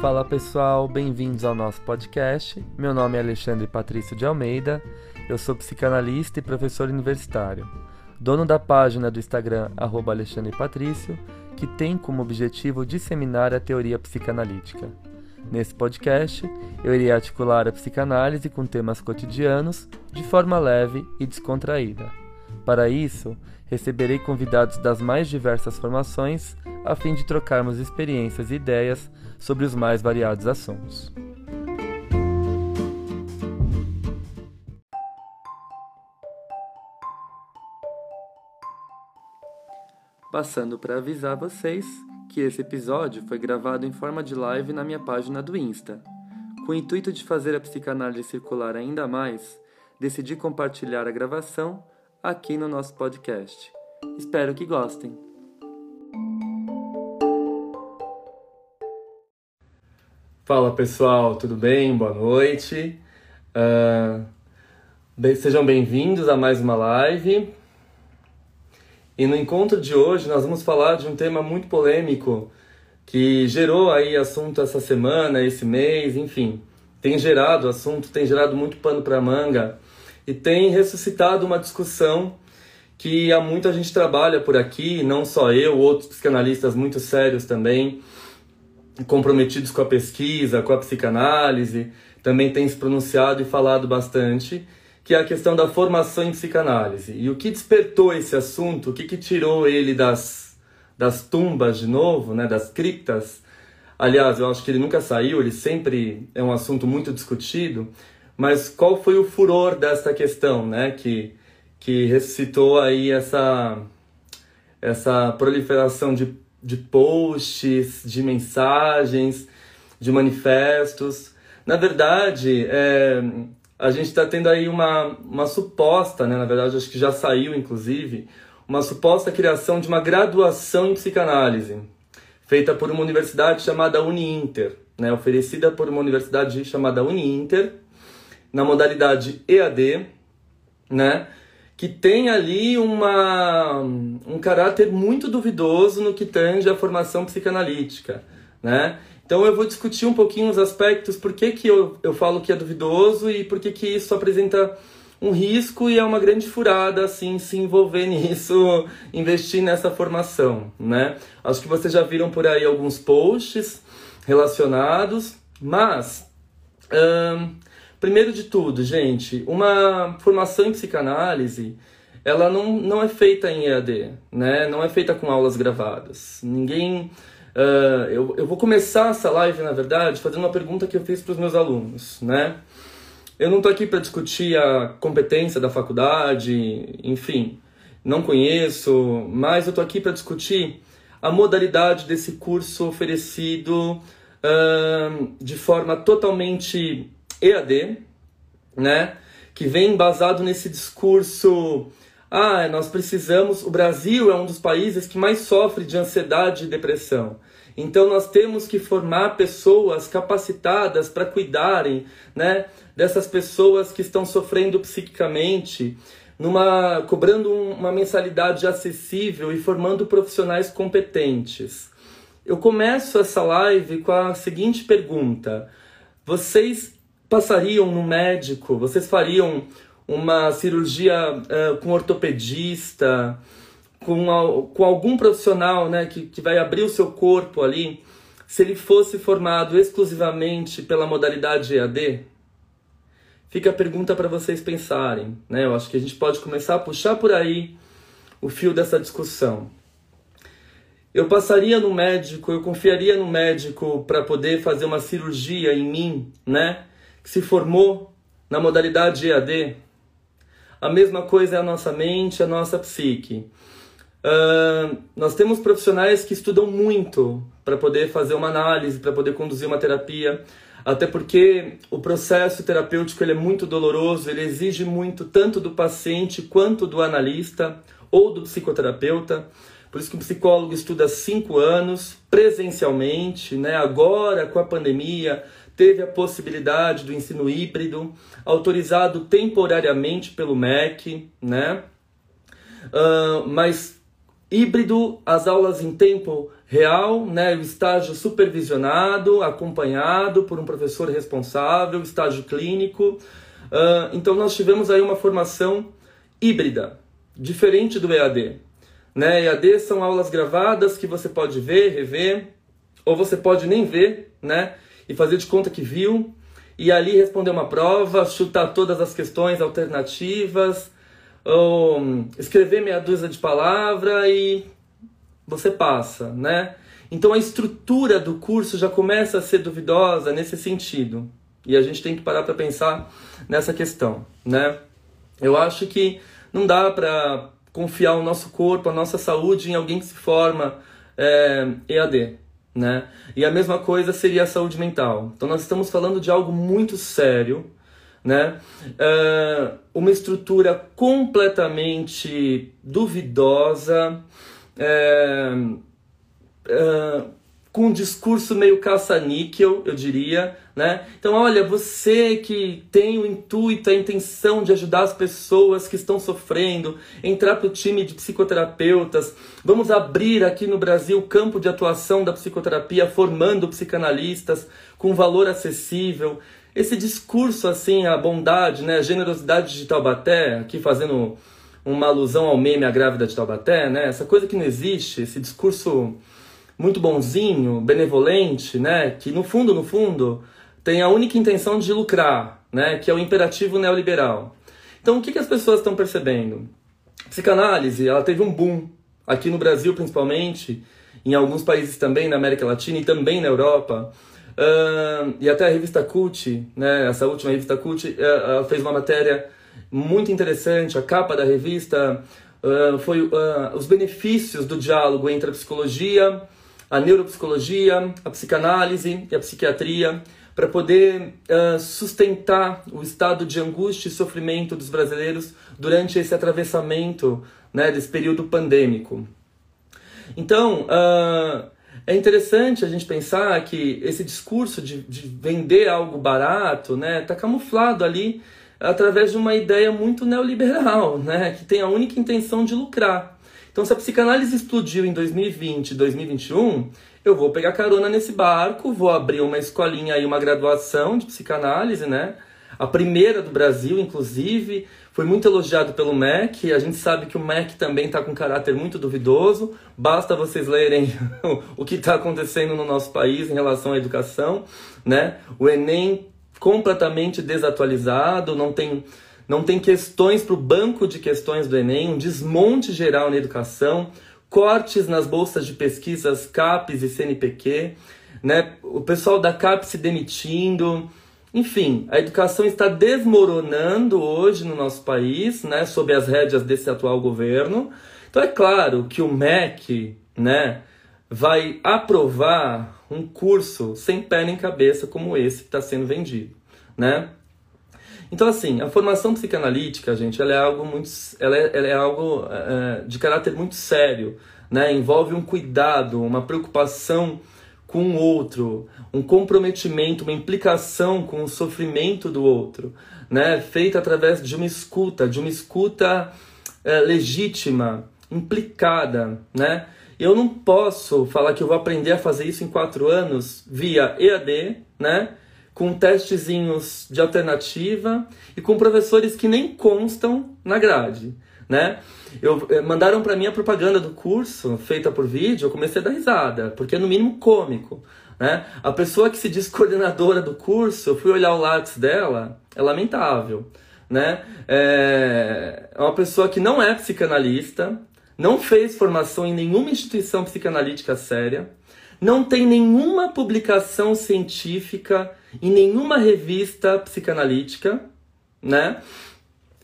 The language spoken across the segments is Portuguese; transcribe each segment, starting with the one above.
Fala pessoal, bem-vindos ao nosso podcast. Meu nome é Alexandre Patrício de Almeida, eu sou psicanalista e professor universitário, dono da página do Instagram Alexandre Patrício, que tem como objetivo disseminar a teoria psicanalítica. Nesse podcast, eu irei articular a psicanálise com temas cotidianos de forma leve e descontraída. Para isso, receberei convidados das mais diversas formações a fim de trocarmos experiências e ideias sobre os mais variados assuntos. Passando para avisar vocês que esse episódio foi gravado em forma de live na minha página do Insta. Com o intuito de fazer a psicanálise circular ainda mais, decidi compartilhar a gravação aqui no nosso podcast. Espero que gostem! Fala pessoal, tudo bem? Boa noite. Uh, sejam bem-vindos a mais uma live. E no encontro de hoje nós vamos falar de um tema muito polêmico que gerou aí assunto essa semana, esse mês, enfim, tem gerado assunto, tem gerado muito pano para manga e tem ressuscitado uma discussão que há muito a gente trabalha por aqui, não só eu, outros psicanalistas muito sérios também comprometidos com a pesquisa, com a psicanálise, também tem se pronunciado e falado bastante, que é a questão da formação em psicanálise. E o que despertou esse assunto, o que, que tirou ele das, das tumbas de novo, né, das criptas, aliás, eu acho que ele nunca saiu, ele sempre é um assunto muito discutido, mas qual foi o furor desta questão, né, que, que ressuscitou aí essa, essa proliferação de de posts, de mensagens, de manifestos. Na verdade, é, a gente está tendo aí uma, uma suposta, né, na verdade acho que já saiu inclusive, uma suposta criação de uma graduação em psicanálise, feita por uma universidade chamada Uninter, né, oferecida por uma universidade chamada Uninter, na modalidade EAD, né, que tem ali uma, um caráter muito duvidoso no que tange a formação psicanalítica, né? Então eu vou discutir um pouquinho os aspectos, por que, que eu, eu falo que é duvidoso e por que, que isso apresenta um risco e é uma grande furada, assim, se envolver nisso, investir nessa formação, né? Acho que vocês já viram por aí alguns posts relacionados, mas... Hum, Primeiro de tudo, gente, uma formação em psicanálise, ela não, não é feita em EAD, né? Não é feita com aulas gravadas. Ninguém... Uh, eu, eu vou começar essa live, na verdade, fazendo uma pergunta que eu fiz para os meus alunos, né? Eu não estou aqui para discutir a competência da faculdade, enfim, não conheço, mas eu estou aqui para discutir a modalidade desse curso oferecido uh, de forma totalmente EAD, né? Que vem embasado nesse discurso. Ah, nós precisamos. O Brasil é um dos países que mais sofre de ansiedade e depressão. Então nós temos que formar pessoas capacitadas para cuidarem, né, dessas pessoas que estão sofrendo psiquicamente, numa cobrando uma mensalidade acessível e formando profissionais competentes. Eu começo essa live com a seguinte pergunta: vocês passariam no médico? Vocês fariam uma cirurgia uh, com ortopedista, com, com algum profissional né, que, que vai abrir o seu corpo ali, se ele fosse formado exclusivamente pela modalidade EAD? Fica a pergunta para vocês pensarem. Né? Eu acho que a gente pode começar a puxar por aí o fio dessa discussão. Eu passaria no médico, eu confiaria no médico para poder fazer uma cirurgia em mim, né? Que se formou na modalidade EAD, a mesma coisa é a nossa mente, a nossa psique. Uh, nós temos profissionais que estudam muito para poder fazer uma análise, para poder conduzir uma terapia, até porque o processo terapêutico ele é muito doloroso, ele exige muito tanto do paciente quanto do analista ou do psicoterapeuta. Por isso que o psicólogo estuda cinco anos presencialmente, né? Agora com a pandemia teve a possibilidade do ensino híbrido, autorizado temporariamente pelo MEC, né? Uh, mas híbrido, as aulas em tempo real, né, o estágio supervisionado, acompanhado por um professor responsável, estágio clínico. Uh, então nós tivemos aí uma formação híbrida, diferente do EAD. Né? EAD são aulas gravadas que você pode ver, rever, ou você pode nem ver, né? E fazer de conta que viu, e ali responder uma prova, chutar todas as questões alternativas, ou escrever meia dúzia de palavras e você passa, né? Então a estrutura do curso já começa a ser duvidosa nesse sentido. E a gente tem que parar para pensar nessa questão, né? Eu acho que não dá para confiar o nosso corpo, a nossa saúde em alguém que se forma é, EAD, né? E a mesma coisa seria a saúde mental. Então nós estamos falando de algo muito sério, né? Uh, uma estrutura completamente duvidosa, uh, uh, com um discurso meio caça-níquel, eu diria, né? Então, olha, você que tem o intuito, a intenção de ajudar as pessoas que estão sofrendo, entrar para o time de psicoterapeutas, vamos abrir aqui no Brasil o campo de atuação da psicoterapia, formando psicanalistas com valor acessível. Esse discurso, assim, a bondade, né, a generosidade de Taubaté, aqui fazendo uma alusão ao meme A Grávida de Taubaté, né? Essa coisa que não existe, esse discurso muito bonzinho, benevolente, né? Que no fundo, no fundo, tem a única intenção de lucrar, né? Que é o imperativo neoliberal. Então, o que, que as pessoas estão percebendo? A psicanálise, ela teve um boom aqui no Brasil, principalmente, em alguns países também na América Latina e também na Europa. Uh, e até a revista Cult, né? Essa última revista Cult, uh, uh, fez uma matéria muito interessante. A capa da revista foi os benefícios do diálogo entre a psicologia a neuropsicologia, a psicanálise e a psiquiatria para poder uh, sustentar o estado de angústia e sofrimento dos brasileiros durante esse atravessamento né, desse período pandêmico. Então, uh, é interessante a gente pensar que esse discurso de, de vender algo barato está né, tá camuflado ali através de uma ideia muito neoliberal, né, que tem a única intenção de lucrar. Então, se a psicanálise explodiu em 2020, 2021, eu vou pegar carona nesse barco, vou abrir uma escolinha aí, uma graduação de psicanálise, né? A primeira do Brasil, inclusive, foi muito elogiado pelo MEC. A gente sabe que o MEC também está com caráter muito duvidoso. Basta vocês lerem o que está acontecendo no nosso país em relação à educação, né? O Enem completamente desatualizado, não tem não tem questões para o banco de questões do Enem, um desmonte geral na educação, cortes nas bolsas de pesquisas CAPES e CNPq, né? o pessoal da CAPES se demitindo. Enfim, a educação está desmoronando hoje no nosso país, né, sob as rédeas desse atual governo. Então é claro que o MEC, né, vai aprovar um curso sem pé nem cabeça como esse que está sendo vendido, né? Então, assim, a formação psicanalítica, gente, ela é algo muito, ela é, ela é algo é, de caráter muito sério, né? Envolve um cuidado, uma preocupação com o outro, um comprometimento, uma implicação com o sofrimento do outro, né? Feita através de uma escuta, de uma escuta é, legítima, implicada, né? Eu não posso falar que eu vou aprender a fazer isso em quatro anos via EAD, né? Com testezinhos de alternativa e com professores que nem constam na grade, né? Eu, eh, mandaram para mim a propaganda do curso feita por vídeo, eu comecei a dar risada, porque é no mínimo cômico, né? A pessoa que se diz coordenadora do curso, eu fui olhar o lápis dela, é lamentável, né? É, é uma pessoa que não é psicanalista, não fez formação em nenhuma instituição psicanalítica séria, não tem nenhuma publicação científica em nenhuma revista psicanalítica, né?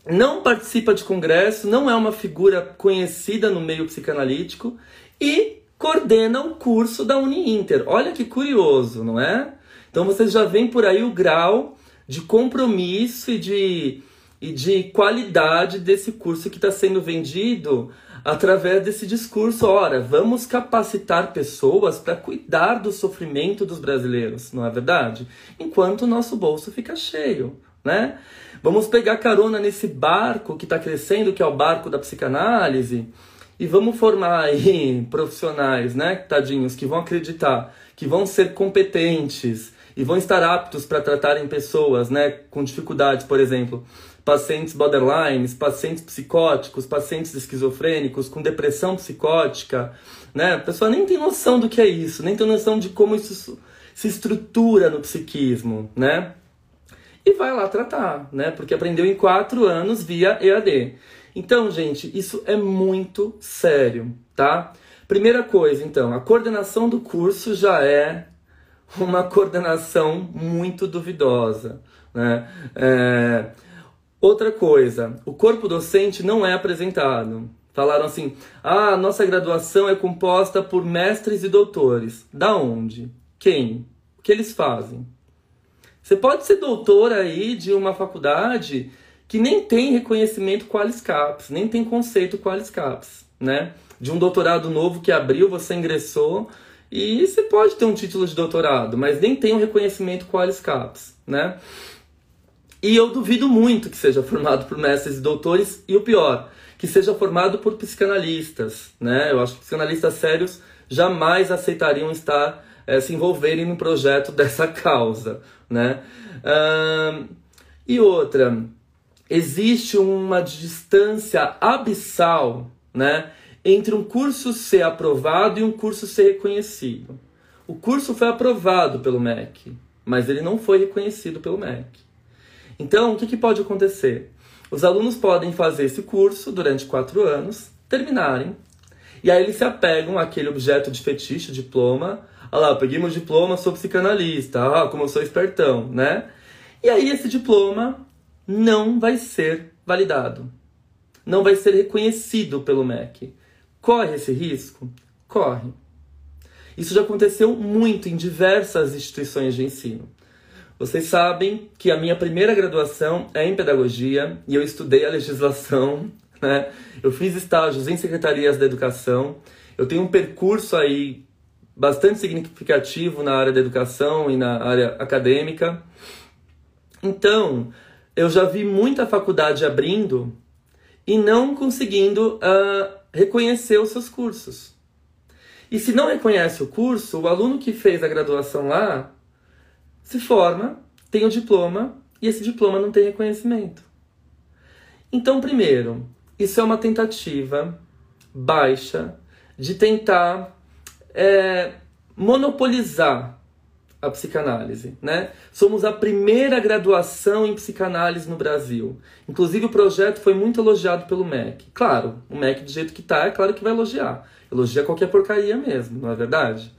Não participa de congresso, não é uma figura conhecida no meio psicanalítico e coordena o curso da Uniinter. Olha que curioso, não é? Então vocês já veem por aí o grau de compromisso e de, e de qualidade desse curso que está sendo vendido através desse discurso. Ora, vamos capacitar pessoas para cuidar do sofrimento dos brasileiros, não é verdade? Enquanto o nosso bolso fica cheio, né? Vamos pegar carona nesse barco que está crescendo, que é o barco da psicanálise, e vamos formar aí profissionais, né, tadinhos, que vão acreditar, que vão ser competentes e vão estar aptos para tratarem pessoas, né, com dificuldades, por exemplo, pacientes borderlines, pacientes psicóticos, pacientes esquizofrênicos, com depressão psicótica, né? A pessoa nem tem noção do que é isso, nem tem noção de como isso se estrutura no psiquismo, né? E vai lá tratar, né? Porque aprendeu em quatro anos via EAD. Então, gente, isso é muito sério, tá? Primeira coisa, então, a coordenação do curso já é uma coordenação muito duvidosa, né? É... Outra coisa, o corpo docente não é apresentado. Falaram assim: ah, nossa graduação é composta por mestres e doutores. Da onde? Quem? O que eles fazem? Você pode ser doutor aí de uma faculdade que nem tem reconhecimento Qualiscaps, nem tem conceito Qualiscaps, né? De um doutorado novo que abriu, você ingressou e você pode ter um título de doutorado, mas nem tem um reconhecimento Qualiscaps, né? E eu duvido muito que seja formado por mestres e doutores, e o pior, que seja formado por psicanalistas, né? Eu acho que psicanalistas sérios jamais aceitariam estar é, se envolverem no projeto dessa causa, né? e outra, existe uma distância abissal, né, entre um curso ser aprovado e um curso ser reconhecido. O curso foi aprovado pelo MEC, mas ele não foi reconhecido pelo MEC. Então, o que, que pode acontecer? Os alunos podem fazer esse curso durante quatro anos, terminarem, e aí eles se apegam àquele objeto de fetiche, diploma. Ah lá, peguei meu diploma, sou psicanalista, ah, como eu sou espertão, né? E aí esse diploma não vai ser validado. Não vai ser reconhecido pelo MEC. Corre esse risco? Corre. Isso já aconteceu muito em diversas instituições de ensino. Vocês sabem que a minha primeira graduação é em pedagogia e eu estudei a legislação, né? Eu fiz estágios em secretarias da educação. Eu tenho um percurso aí bastante significativo na área da educação e na área acadêmica. Então, eu já vi muita faculdade abrindo e não conseguindo uh, reconhecer os seus cursos. E se não reconhece o curso, o aluno que fez a graduação lá se forma, tem o diploma e esse diploma não tem reconhecimento. Então, primeiro, isso é uma tentativa baixa de tentar é, monopolizar a psicanálise, né? Somos a primeira graduação em psicanálise no Brasil. Inclusive o projeto foi muito elogiado pelo MEC. Claro, o MEC do jeito que tá, é claro que vai elogiar. Elogia qualquer porcaria mesmo, não é verdade?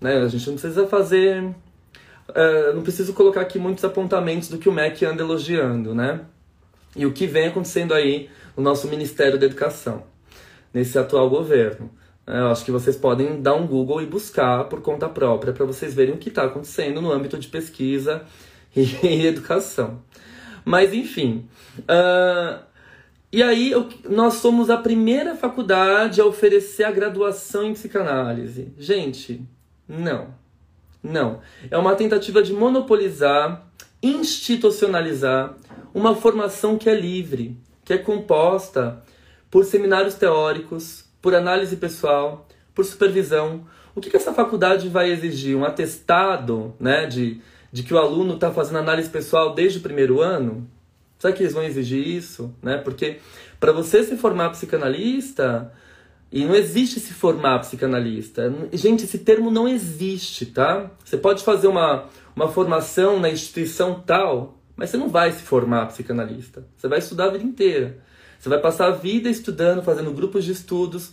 Né? A gente não precisa fazer uh, não preciso colocar aqui muitos apontamentos do que o MEC anda elogiando, né? E o que vem acontecendo aí no nosso Ministério da Educação, nesse atual governo. É, eu acho que vocês podem dar um Google e buscar por conta própria para vocês verem o que está acontecendo no âmbito de pesquisa e educação. Mas, enfim. Uh, e aí, nós somos a primeira faculdade a oferecer a graduação em psicanálise. Gente, não. Não. É uma tentativa de monopolizar, institucionalizar uma formação que é livre, que é composta por seminários teóricos, por análise pessoal, por supervisão. O que, que essa faculdade vai exigir? Um atestado né, de, de que o aluno está fazendo análise pessoal desde o primeiro ano? Será que eles vão exigir isso? Né? Porque para você se formar psicanalista, e não existe se formar psicanalista. Gente, esse termo não existe, tá? Você pode fazer uma, uma formação na instituição tal, mas você não vai se formar psicanalista. Você vai estudar a vida inteira. Você vai passar a vida estudando, fazendo grupos de estudos.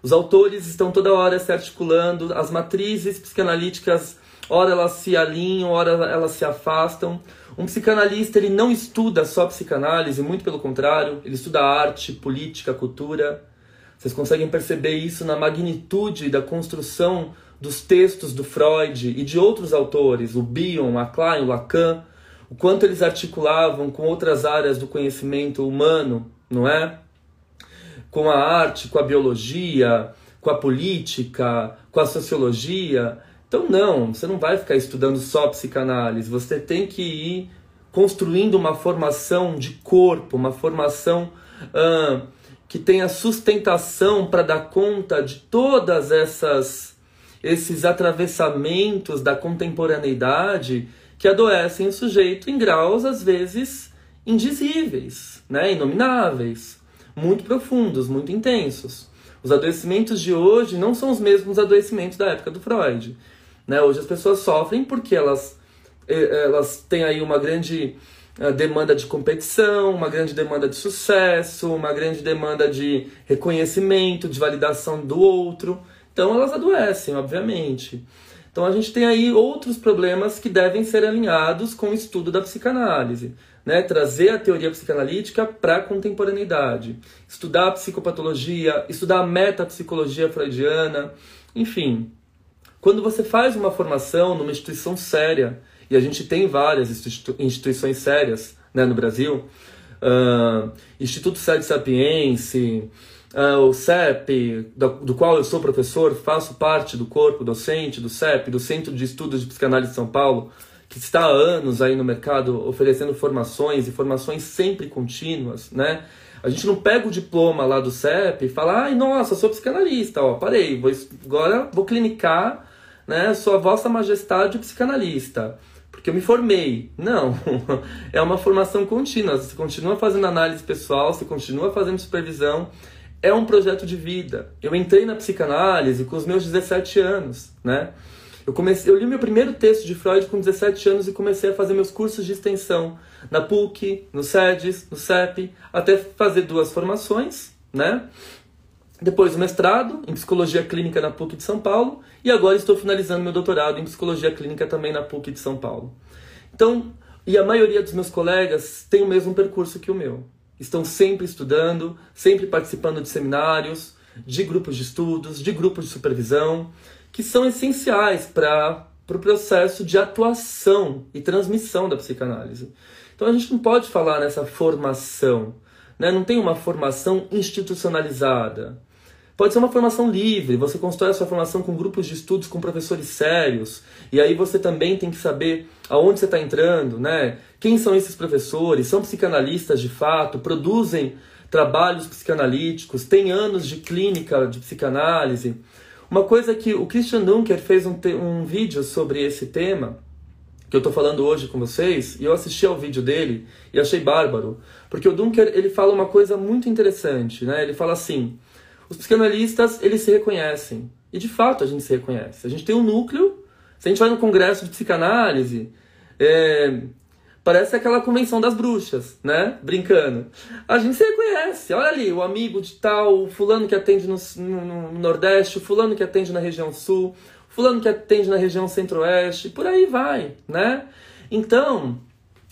Os autores estão toda hora se articulando, as matrizes psicanalíticas, ora elas se alinham, ora elas se afastam. Um psicanalista ele não estuda só psicanálise, muito pelo contrário, ele estuda arte, política, cultura. Vocês conseguem perceber isso na magnitude da construção dos textos do Freud e de outros autores, o Bion, a Klein, o Lacan, o quanto eles articulavam com outras áreas do conhecimento humano, não é? Com a arte, com a biologia, com a política, com a sociologia. Então, não, você não vai ficar estudando só psicanálise, você tem que ir construindo uma formação de corpo, uma formação. Uh, que tem a sustentação para dar conta de todas essas esses atravessamentos da contemporaneidade que adoecem o sujeito em graus às vezes indizíveis, né, inomináveis, muito profundos, muito intensos. Os adoecimentos de hoje não são os mesmos adoecimentos da época do Freud. Né? Hoje as pessoas sofrem porque elas, eh, elas têm aí uma grande demanda de competição, uma grande demanda de sucesso, uma grande demanda de reconhecimento, de validação do outro. Então elas adoecem, obviamente. Então a gente tem aí outros problemas que devem ser alinhados com o estudo da psicanálise né, trazer a teoria psicanalítica para a contemporaneidade, estudar a psicopatologia, estudar a metapsicologia freudiana, enfim. Quando você faz uma formação numa instituição séria, e a gente tem várias institu instituições sérias né, no Brasil, uh, Instituto Sede Sapiense, uh, o CEP, do, do, qual eu sou professor, faço parte do corpo docente do CEP, do Centro de Estudos de Psicanálise de São Paulo, que está há anos aí no mercado oferecendo formações e formações sempre contínuas, né? A gente não pega o diploma lá do CEP e fala, ai, nossa, sou psicanalista, ó, parei, vou, agora vou clinicar, né, a vossa majestade psicanalista, porque eu me formei. Não, é uma formação contínua, você continua fazendo análise pessoal, você continua fazendo supervisão, é um projeto de vida. Eu entrei na psicanálise com os meus 17 anos, né? Eu, comecei, eu li meu primeiro texto de Freud com 17 anos e comecei a fazer meus cursos de extensão na PUC, no SEDES, no CEP, até fazer duas formações, né? Depois mestrado em psicologia clínica na PUC de São Paulo e agora estou finalizando meu doutorado em psicologia clínica também na PUC de São Paulo. Então, e a maioria dos meus colegas tem o mesmo percurso que o meu. Estão sempre estudando, sempre participando de seminários, de grupos de estudos, de grupos de supervisão que são essenciais para o pro processo de atuação e transmissão da psicanálise. Então a gente não pode falar nessa formação, né? não tem uma formação institucionalizada. Pode ser uma formação livre, você constrói a sua formação com grupos de estudos, com professores sérios, e aí você também tem que saber aonde você está entrando, né? Quem são esses professores? São psicanalistas de fato? Produzem trabalhos psicanalíticos? Têm anos de clínica de psicanálise? Uma coisa que o Christian Dunker fez um, um vídeo sobre esse tema, que eu estou falando hoje com vocês, e eu assisti ao vídeo dele e achei bárbaro, porque o Dunker ele fala uma coisa muito interessante, né? Ele fala assim: os psicanalistas eles se reconhecem e de fato a gente se reconhece. A gente tem um núcleo. Se a gente vai no congresso de psicanálise, é, Parece aquela convenção das bruxas, né? Brincando. A gente se reconhece. Olha ali, o amigo de tal, o fulano que atende no, no, no Nordeste, o fulano que atende na região Sul, o fulano que atende na região Centro-Oeste, por aí vai, né? Então,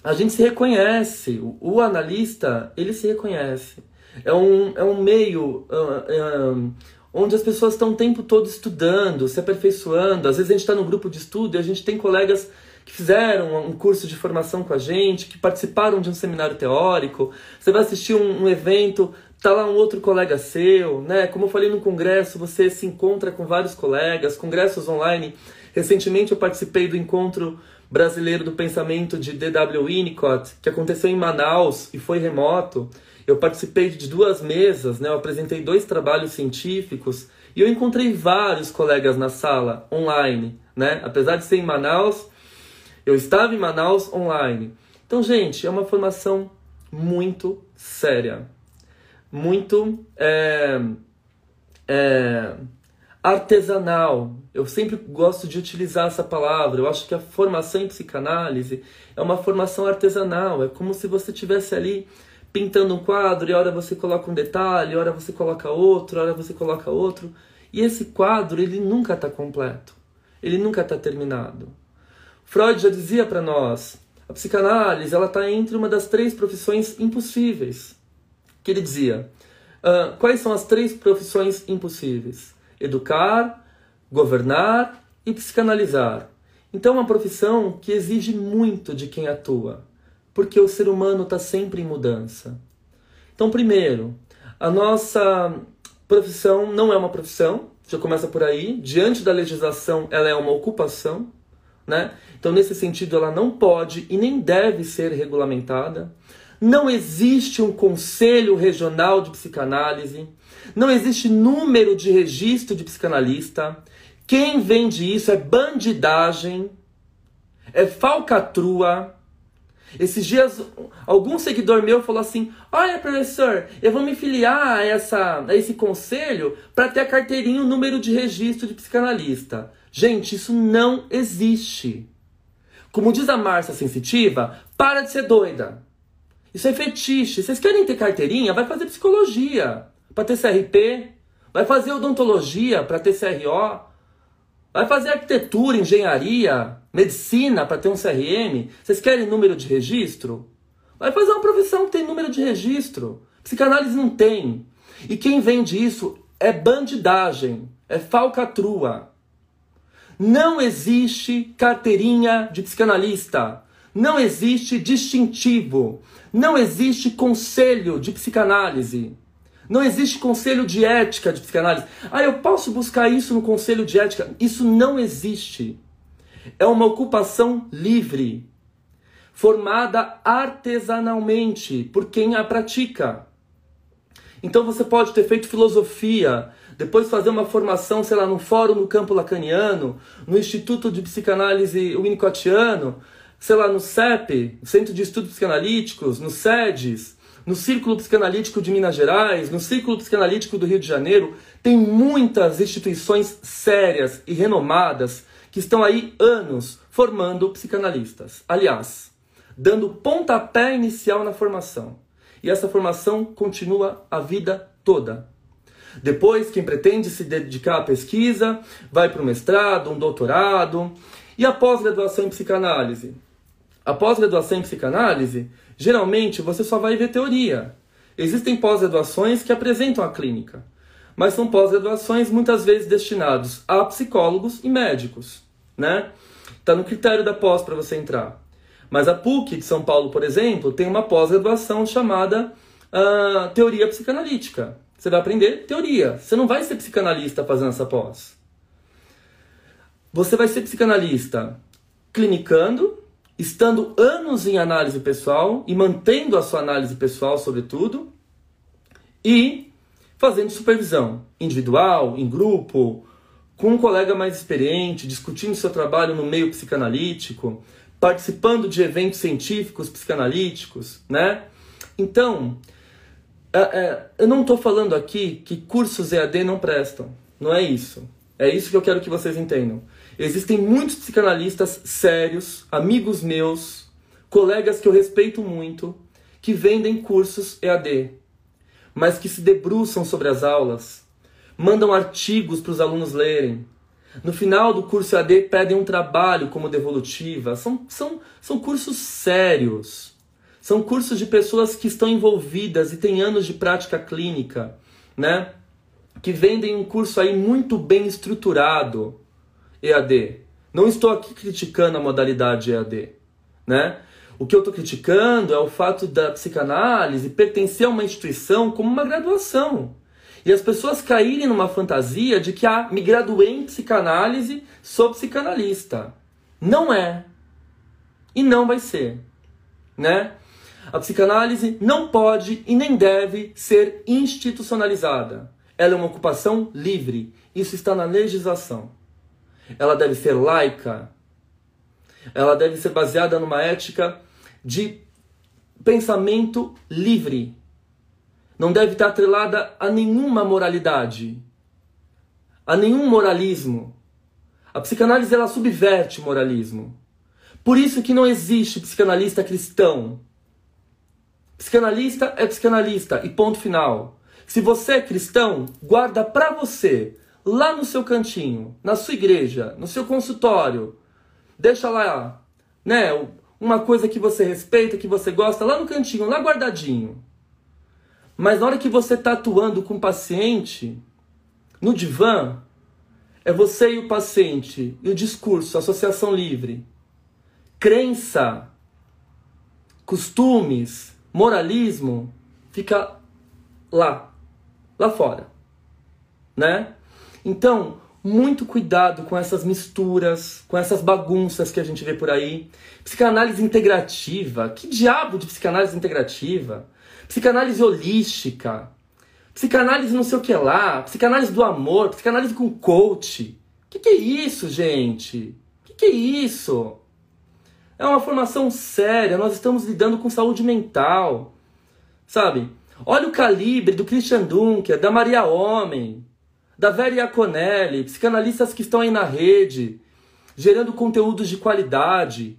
a gente se reconhece. O, o analista, ele se reconhece. É um, é um meio uh, uh, onde as pessoas estão o tempo todo estudando, se aperfeiçoando. Às vezes a gente está no grupo de estudo e a gente tem colegas que fizeram um curso de formação com a gente, que participaram de um seminário teórico. Você vai assistir um, um evento, tá lá um outro colega seu, né? Como eu falei no congresso, você se encontra com vários colegas, congressos online. Recentemente eu participei do encontro brasileiro do pensamento de D.W. Winnicott, que aconteceu em Manaus e foi remoto. Eu participei de duas mesas, né? Eu apresentei dois trabalhos científicos e eu encontrei vários colegas na sala online, né? Apesar de ser em Manaus, eu estava em Manaus online. Então, gente, é uma formação muito séria, muito é, é, artesanal. Eu sempre gosto de utilizar essa palavra. Eu acho que a formação em psicanálise é uma formação artesanal. É como se você tivesse ali pintando um quadro e hora você coloca um detalhe, hora você coloca outro, hora você coloca outro. E esse quadro, ele nunca está completo. Ele nunca está terminado. Freud já dizia para nós, a psicanálise ela está entre uma das três profissões impossíveis. Que ele dizia, uh, quais são as três profissões impossíveis? Educar, governar e psicanalizar. Então é uma profissão que exige muito de quem atua, porque o ser humano está sempre em mudança. Então, primeiro, a nossa profissão não é uma profissão, já começa por aí. Diante da legislação, ela é uma ocupação. Né? Então, nesse sentido, ela não pode e nem deve ser regulamentada. Não existe um conselho regional de psicanálise, não existe número de registro de psicanalista. Quem vende isso é bandidagem, é falcatrua. Esses dias, algum seguidor meu falou assim: Olha, professor, eu vou me filiar a, essa, a esse conselho para ter a carteirinha, o número de registro de psicanalista. Gente, isso não existe. Como diz a Márcia Sensitiva, para de ser doida. Isso é fetiche. Vocês querem ter carteirinha? Vai fazer psicologia para ter CRP. Vai fazer odontologia para ter CRO. Vai fazer arquitetura, engenharia, medicina para ter um CRM. Vocês querem número de registro? Vai fazer uma profissão que tem número de registro. Psicanálise não tem. E quem vende isso é bandidagem, é falcatrua. Não existe carteirinha de psicanalista. Não existe distintivo. Não existe conselho de psicanálise. Não existe conselho de ética de psicanálise. Ah, eu posso buscar isso no conselho de ética. Isso não existe. É uma ocupação livre, formada artesanalmente por quem a pratica. Então você pode ter feito filosofia, depois fazer uma formação, sei lá, no fórum no campo lacaniano, no Instituto de Psicanálise Winnicottiano, sei lá, no CEP, Centro de Estudos Psicanalíticos, no SEDES, no Círculo Psicanalítico de Minas Gerais, no Círculo Psicanalítico do Rio de Janeiro, tem muitas instituições sérias e renomadas que estão aí anos formando psicanalistas. Aliás, dando pontapé inicial na formação. E essa formação continua a vida toda. Depois, quem pretende se dedicar à pesquisa vai para o mestrado, um doutorado. E a pós-graduação em psicanálise? A pós-graduação em psicanálise Geralmente você só vai ver teoria. Existem pós-graduações que apresentam a clínica, mas são pós-graduações muitas vezes destinados a psicólogos e médicos, né? Tá no critério da pós para você entrar. Mas a PUC de São Paulo, por exemplo, tem uma pós-graduação chamada uh, teoria psicanalítica. Você vai aprender teoria. Você não vai ser psicanalista fazendo essa pós. Você vai ser psicanalista clinicando estando anos em análise pessoal e mantendo a sua análise pessoal, sobretudo, e fazendo supervisão individual, em grupo, com um colega mais experiente, discutindo seu trabalho no meio psicanalítico, participando de eventos científicos psicanalíticos, né? Então, é, é, eu não estou falando aqui que cursos EAD não prestam, não é isso. É isso que eu quero que vocês entendam. Existem muitos psicanalistas sérios, amigos meus, colegas que eu respeito muito, que vendem cursos EAD, mas que se debruçam sobre as aulas, mandam artigos para os alunos lerem. No final do curso EAD pedem um trabalho como devolutiva. São, são, são cursos sérios. São cursos de pessoas que estão envolvidas e têm anos de prática clínica, né? Que vendem um curso aí muito bem estruturado. EAD. Não estou aqui criticando a modalidade EAD, né? O que eu estou criticando é o fato da psicanálise pertencer a uma instituição como uma graduação. E as pessoas caírem numa fantasia de que ah, me graduei em psicanálise, sou psicanalista. Não é. E não vai ser. Né? A psicanálise não pode e nem deve ser institucionalizada. Ela é uma ocupação livre. Isso está na legislação ela deve ser laica, ela deve ser baseada numa ética de pensamento livre. Não deve estar atrelada a nenhuma moralidade, a nenhum moralismo. A psicanálise ela subverte o moralismo. Por isso que não existe psicanalista cristão. Psicanalista é psicanalista e ponto final. Se você é cristão, guarda para você lá no seu cantinho, na sua igreja, no seu consultório. Deixa lá, né, uma coisa que você respeita, que você gosta, lá no cantinho, lá guardadinho. Mas na hora que você está atuando com o paciente, no divã, é você e o paciente, e o discurso, associação livre. Crença, costumes, moralismo, fica lá, lá fora, né? Então, muito cuidado com essas misturas, com essas bagunças que a gente vê por aí. Psicanálise integrativa. Que diabo de psicanálise integrativa? Psicanálise holística. Psicanálise não sei o que lá. Psicanálise do amor. Psicanálise com coach. Que que é isso, gente? Que que é isso? É uma formação séria. Nós estamos lidando com saúde mental. Sabe? Olha o calibre do Christian Dunker, da Maria Homem, da Vera Iaconelli, psicanalistas que estão aí na rede, gerando conteúdos de qualidade,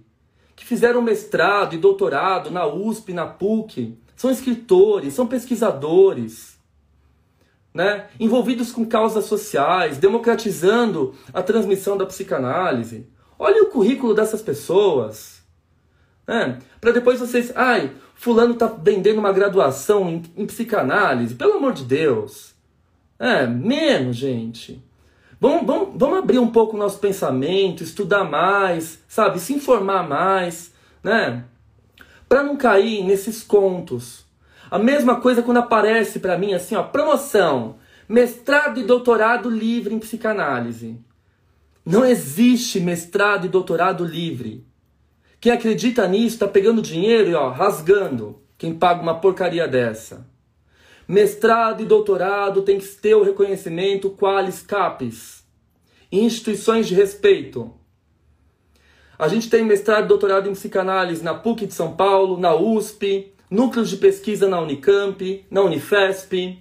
que fizeram mestrado e doutorado na USP, na PUC, são escritores, são pesquisadores, né? envolvidos com causas sociais, democratizando a transmissão da psicanálise. Olha o currículo dessas pessoas. Né? Para depois vocês. Ai, Fulano está vendendo uma graduação em, em psicanálise. Pelo amor de Deus. É, menos, gente. Vamos, vamos, vamos abrir um pouco o nosso pensamento, estudar mais, sabe? Se informar mais, né? Para não cair nesses contos. A mesma coisa quando aparece para mim assim, ó, promoção, mestrado e doutorado livre em psicanálise. Não existe mestrado e doutorado livre. Quem acredita nisso está pegando dinheiro e ó, rasgando. Quem paga uma porcaria dessa. Mestrado e doutorado tem que ter o reconhecimento qualis capis. Instituições de respeito. A gente tem mestrado e doutorado em psicanálise na PUC de São Paulo, na USP, núcleos de pesquisa na Unicamp, na Unifesp,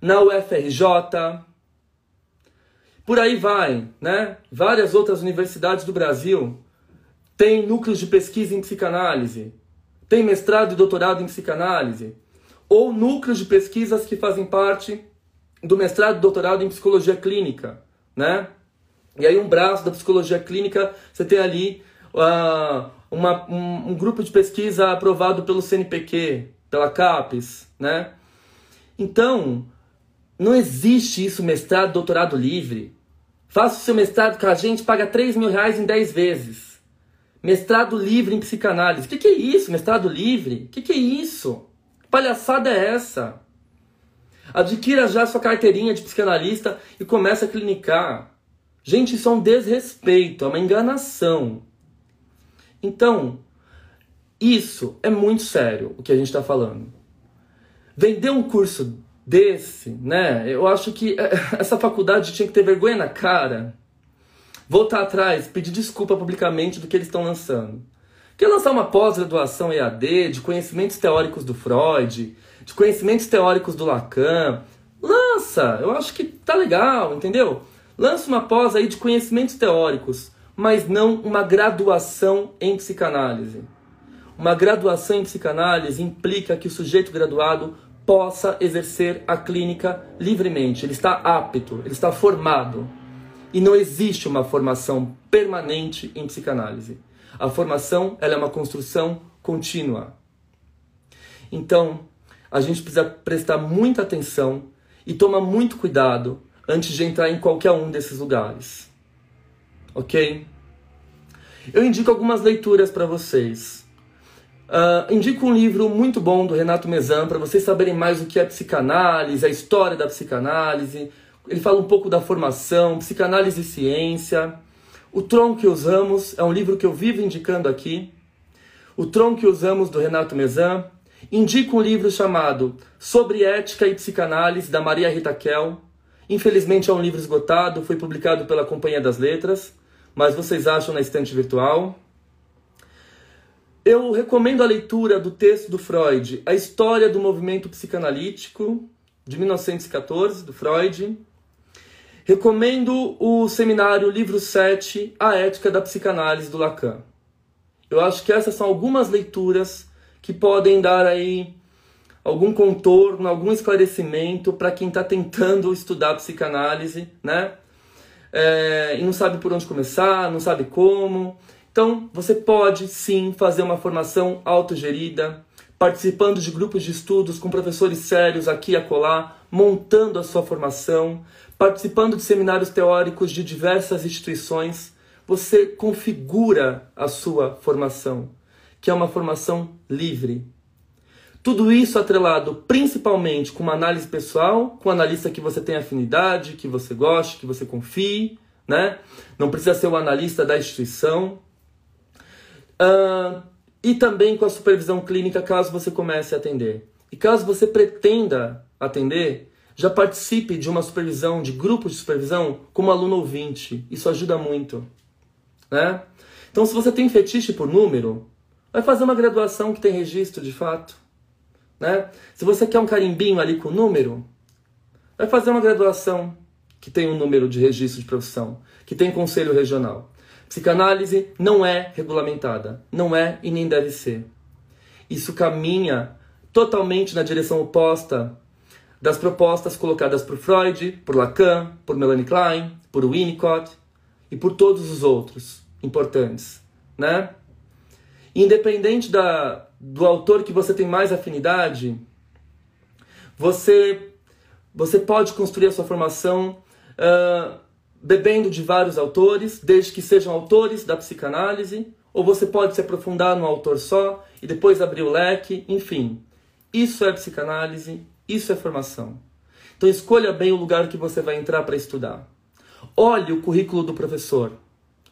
na UFRJ. Por aí vai, né? Várias outras universidades do Brasil têm núcleos de pesquisa em psicanálise, tem mestrado e doutorado em psicanálise ou núcleos de pesquisas que fazem parte do mestrado e doutorado em psicologia clínica, né? E aí um braço da psicologia clínica, você tem ali uh, uma, um, um, grupo de pesquisa aprovado pelo CNPq, pela CAPES, né? Então, não existe isso, mestrado, doutorado livre. Faça o seu mestrado com a gente, paga 3 mil reais em 10 vezes. Mestrado livre em psicanálise. O que, que, é isso, mestrado livre? O que, que é isso? Palhaçada é essa? Adquira já sua carteirinha de psicanalista e comece a clinicar. Gente, isso é um desrespeito, é uma enganação. Então, isso é muito sério o que a gente está falando. Vender um curso desse, né? Eu acho que essa faculdade tinha que ter vergonha na cara. Voltar atrás, pedir desculpa publicamente do que eles estão lançando. Quer lançar uma pós-graduação EAD de conhecimentos teóricos do Freud, de conhecimentos teóricos do Lacan? Lança! Eu acho que tá legal, entendeu? Lança uma pós aí de conhecimentos teóricos, mas não uma graduação em psicanálise. Uma graduação em psicanálise implica que o sujeito graduado possa exercer a clínica livremente. Ele está apto, ele está formado. E não existe uma formação permanente em psicanálise. A formação ela é uma construção contínua. Então, a gente precisa prestar muita atenção e tomar muito cuidado antes de entrar em qualquer um desses lugares. Ok? Eu indico algumas leituras para vocês. Uh, indico um livro muito bom do Renato Mezan para vocês saberem mais o que é psicanálise, a história da psicanálise. Ele fala um pouco da formação, psicanálise e ciência. O Tron que Usamos é um livro que eu vivo indicando aqui. O Tron que Usamos, do Renato Mezan. Indico um livro chamado Sobre Ética e Psicanálise, da Maria Rita Kell. Infelizmente é um livro esgotado, foi publicado pela Companhia das Letras, mas vocês acham na estante virtual. Eu recomendo a leitura do texto do Freud, A História do Movimento Psicanalítico, de 1914, do Freud. Recomendo o seminário Livro 7, A Ética da Psicanálise do Lacan. Eu acho que essas são algumas leituras que podem dar aí algum contorno, algum esclarecimento para quem está tentando estudar psicanálise, né? É, e não sabe por onde começar, não sabe como. Então, você pode sim fazer uma formação autogerida, participando de grupos de estudos com professores sérios aqui e acolá, montando a sua formação, participando de seminários teóricos de diversas instituições, você configura a sua formação, que é uma formação livre. Tudo isso atrelado principalmente com uma análise pessoal, com um analista que você tem afinidade, que você goste, que você confie, né? Não precisa ser o analista da instituição. Uh, e também com a supervisão clínica, caso você comece a atender. E caso você pretenda atender, já participe de uma supervisão, de grupos de supervisão, como aluno ouvinte. Isso ajuda muito. Né? Então, se você tem fetiche por número, vai fazer uma graduação que tem registro de fato. Né? Se você quer um carimbinho ali com número, vai fazer uma graduação que tem um número de registro de profissão, que tem conselho regional. Psicanálise não é regulamentada, não é e nem deve ser. Isso caminha totalmente na direção oposta das propostas colocadas por Freud, por Lacan, por Melanie Klein, por Winnicott e por todos os outros importantes, né? Independente da, do autor que você tem mais afinidade, você você pode construir a sua formação uh, bebendo de vários autores, desde que sejam autores da psicanálise, ou você pode se aprofundar num autor só e depois abrir o leque, enfim. Isso é psicanálise, isso é formação. Então escolha bem o lugar que você vai entrar para estudar. Olhe o currículo do professor.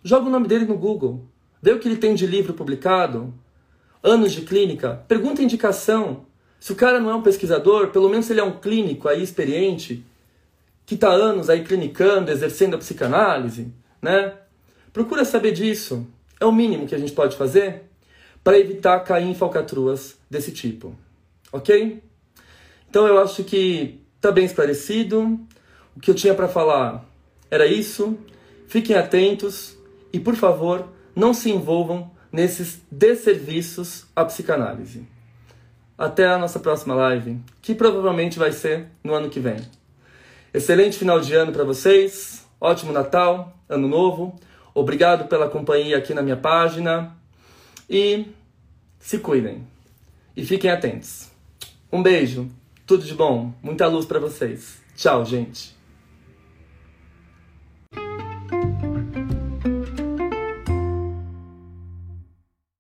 Joga o nome dele no Google. Vê o que ele tem de livro publicado. Anos de clínica. Pergunta indicação. Se o cara não é um pesquisador, pelo menos ele é um clínico aí experiente, que está anos aí clinicando, exercendo a psicanálise, né? Procura saber disso. É o mínimo que a gente pode fazer para evitar cair em falcatruas desse tipo. Ok? Então eu acho que está bem esclarecido. O que eu tinha para falar era isso. Fiquem atentos e, por favor, não se envolvam nesses desserviços à psicanálise. Até a nossa próxima live, que provavelmente vai ser no ano que vem. Excelente final de ano para vocês. Ótimo Natal, Ano Novo. Obrigado pela companhia aqui na minha página. E se cuidem. E fiquem atentos. Um beijo. Tudo de bom. Muita luz para vocês. Tchau, gente.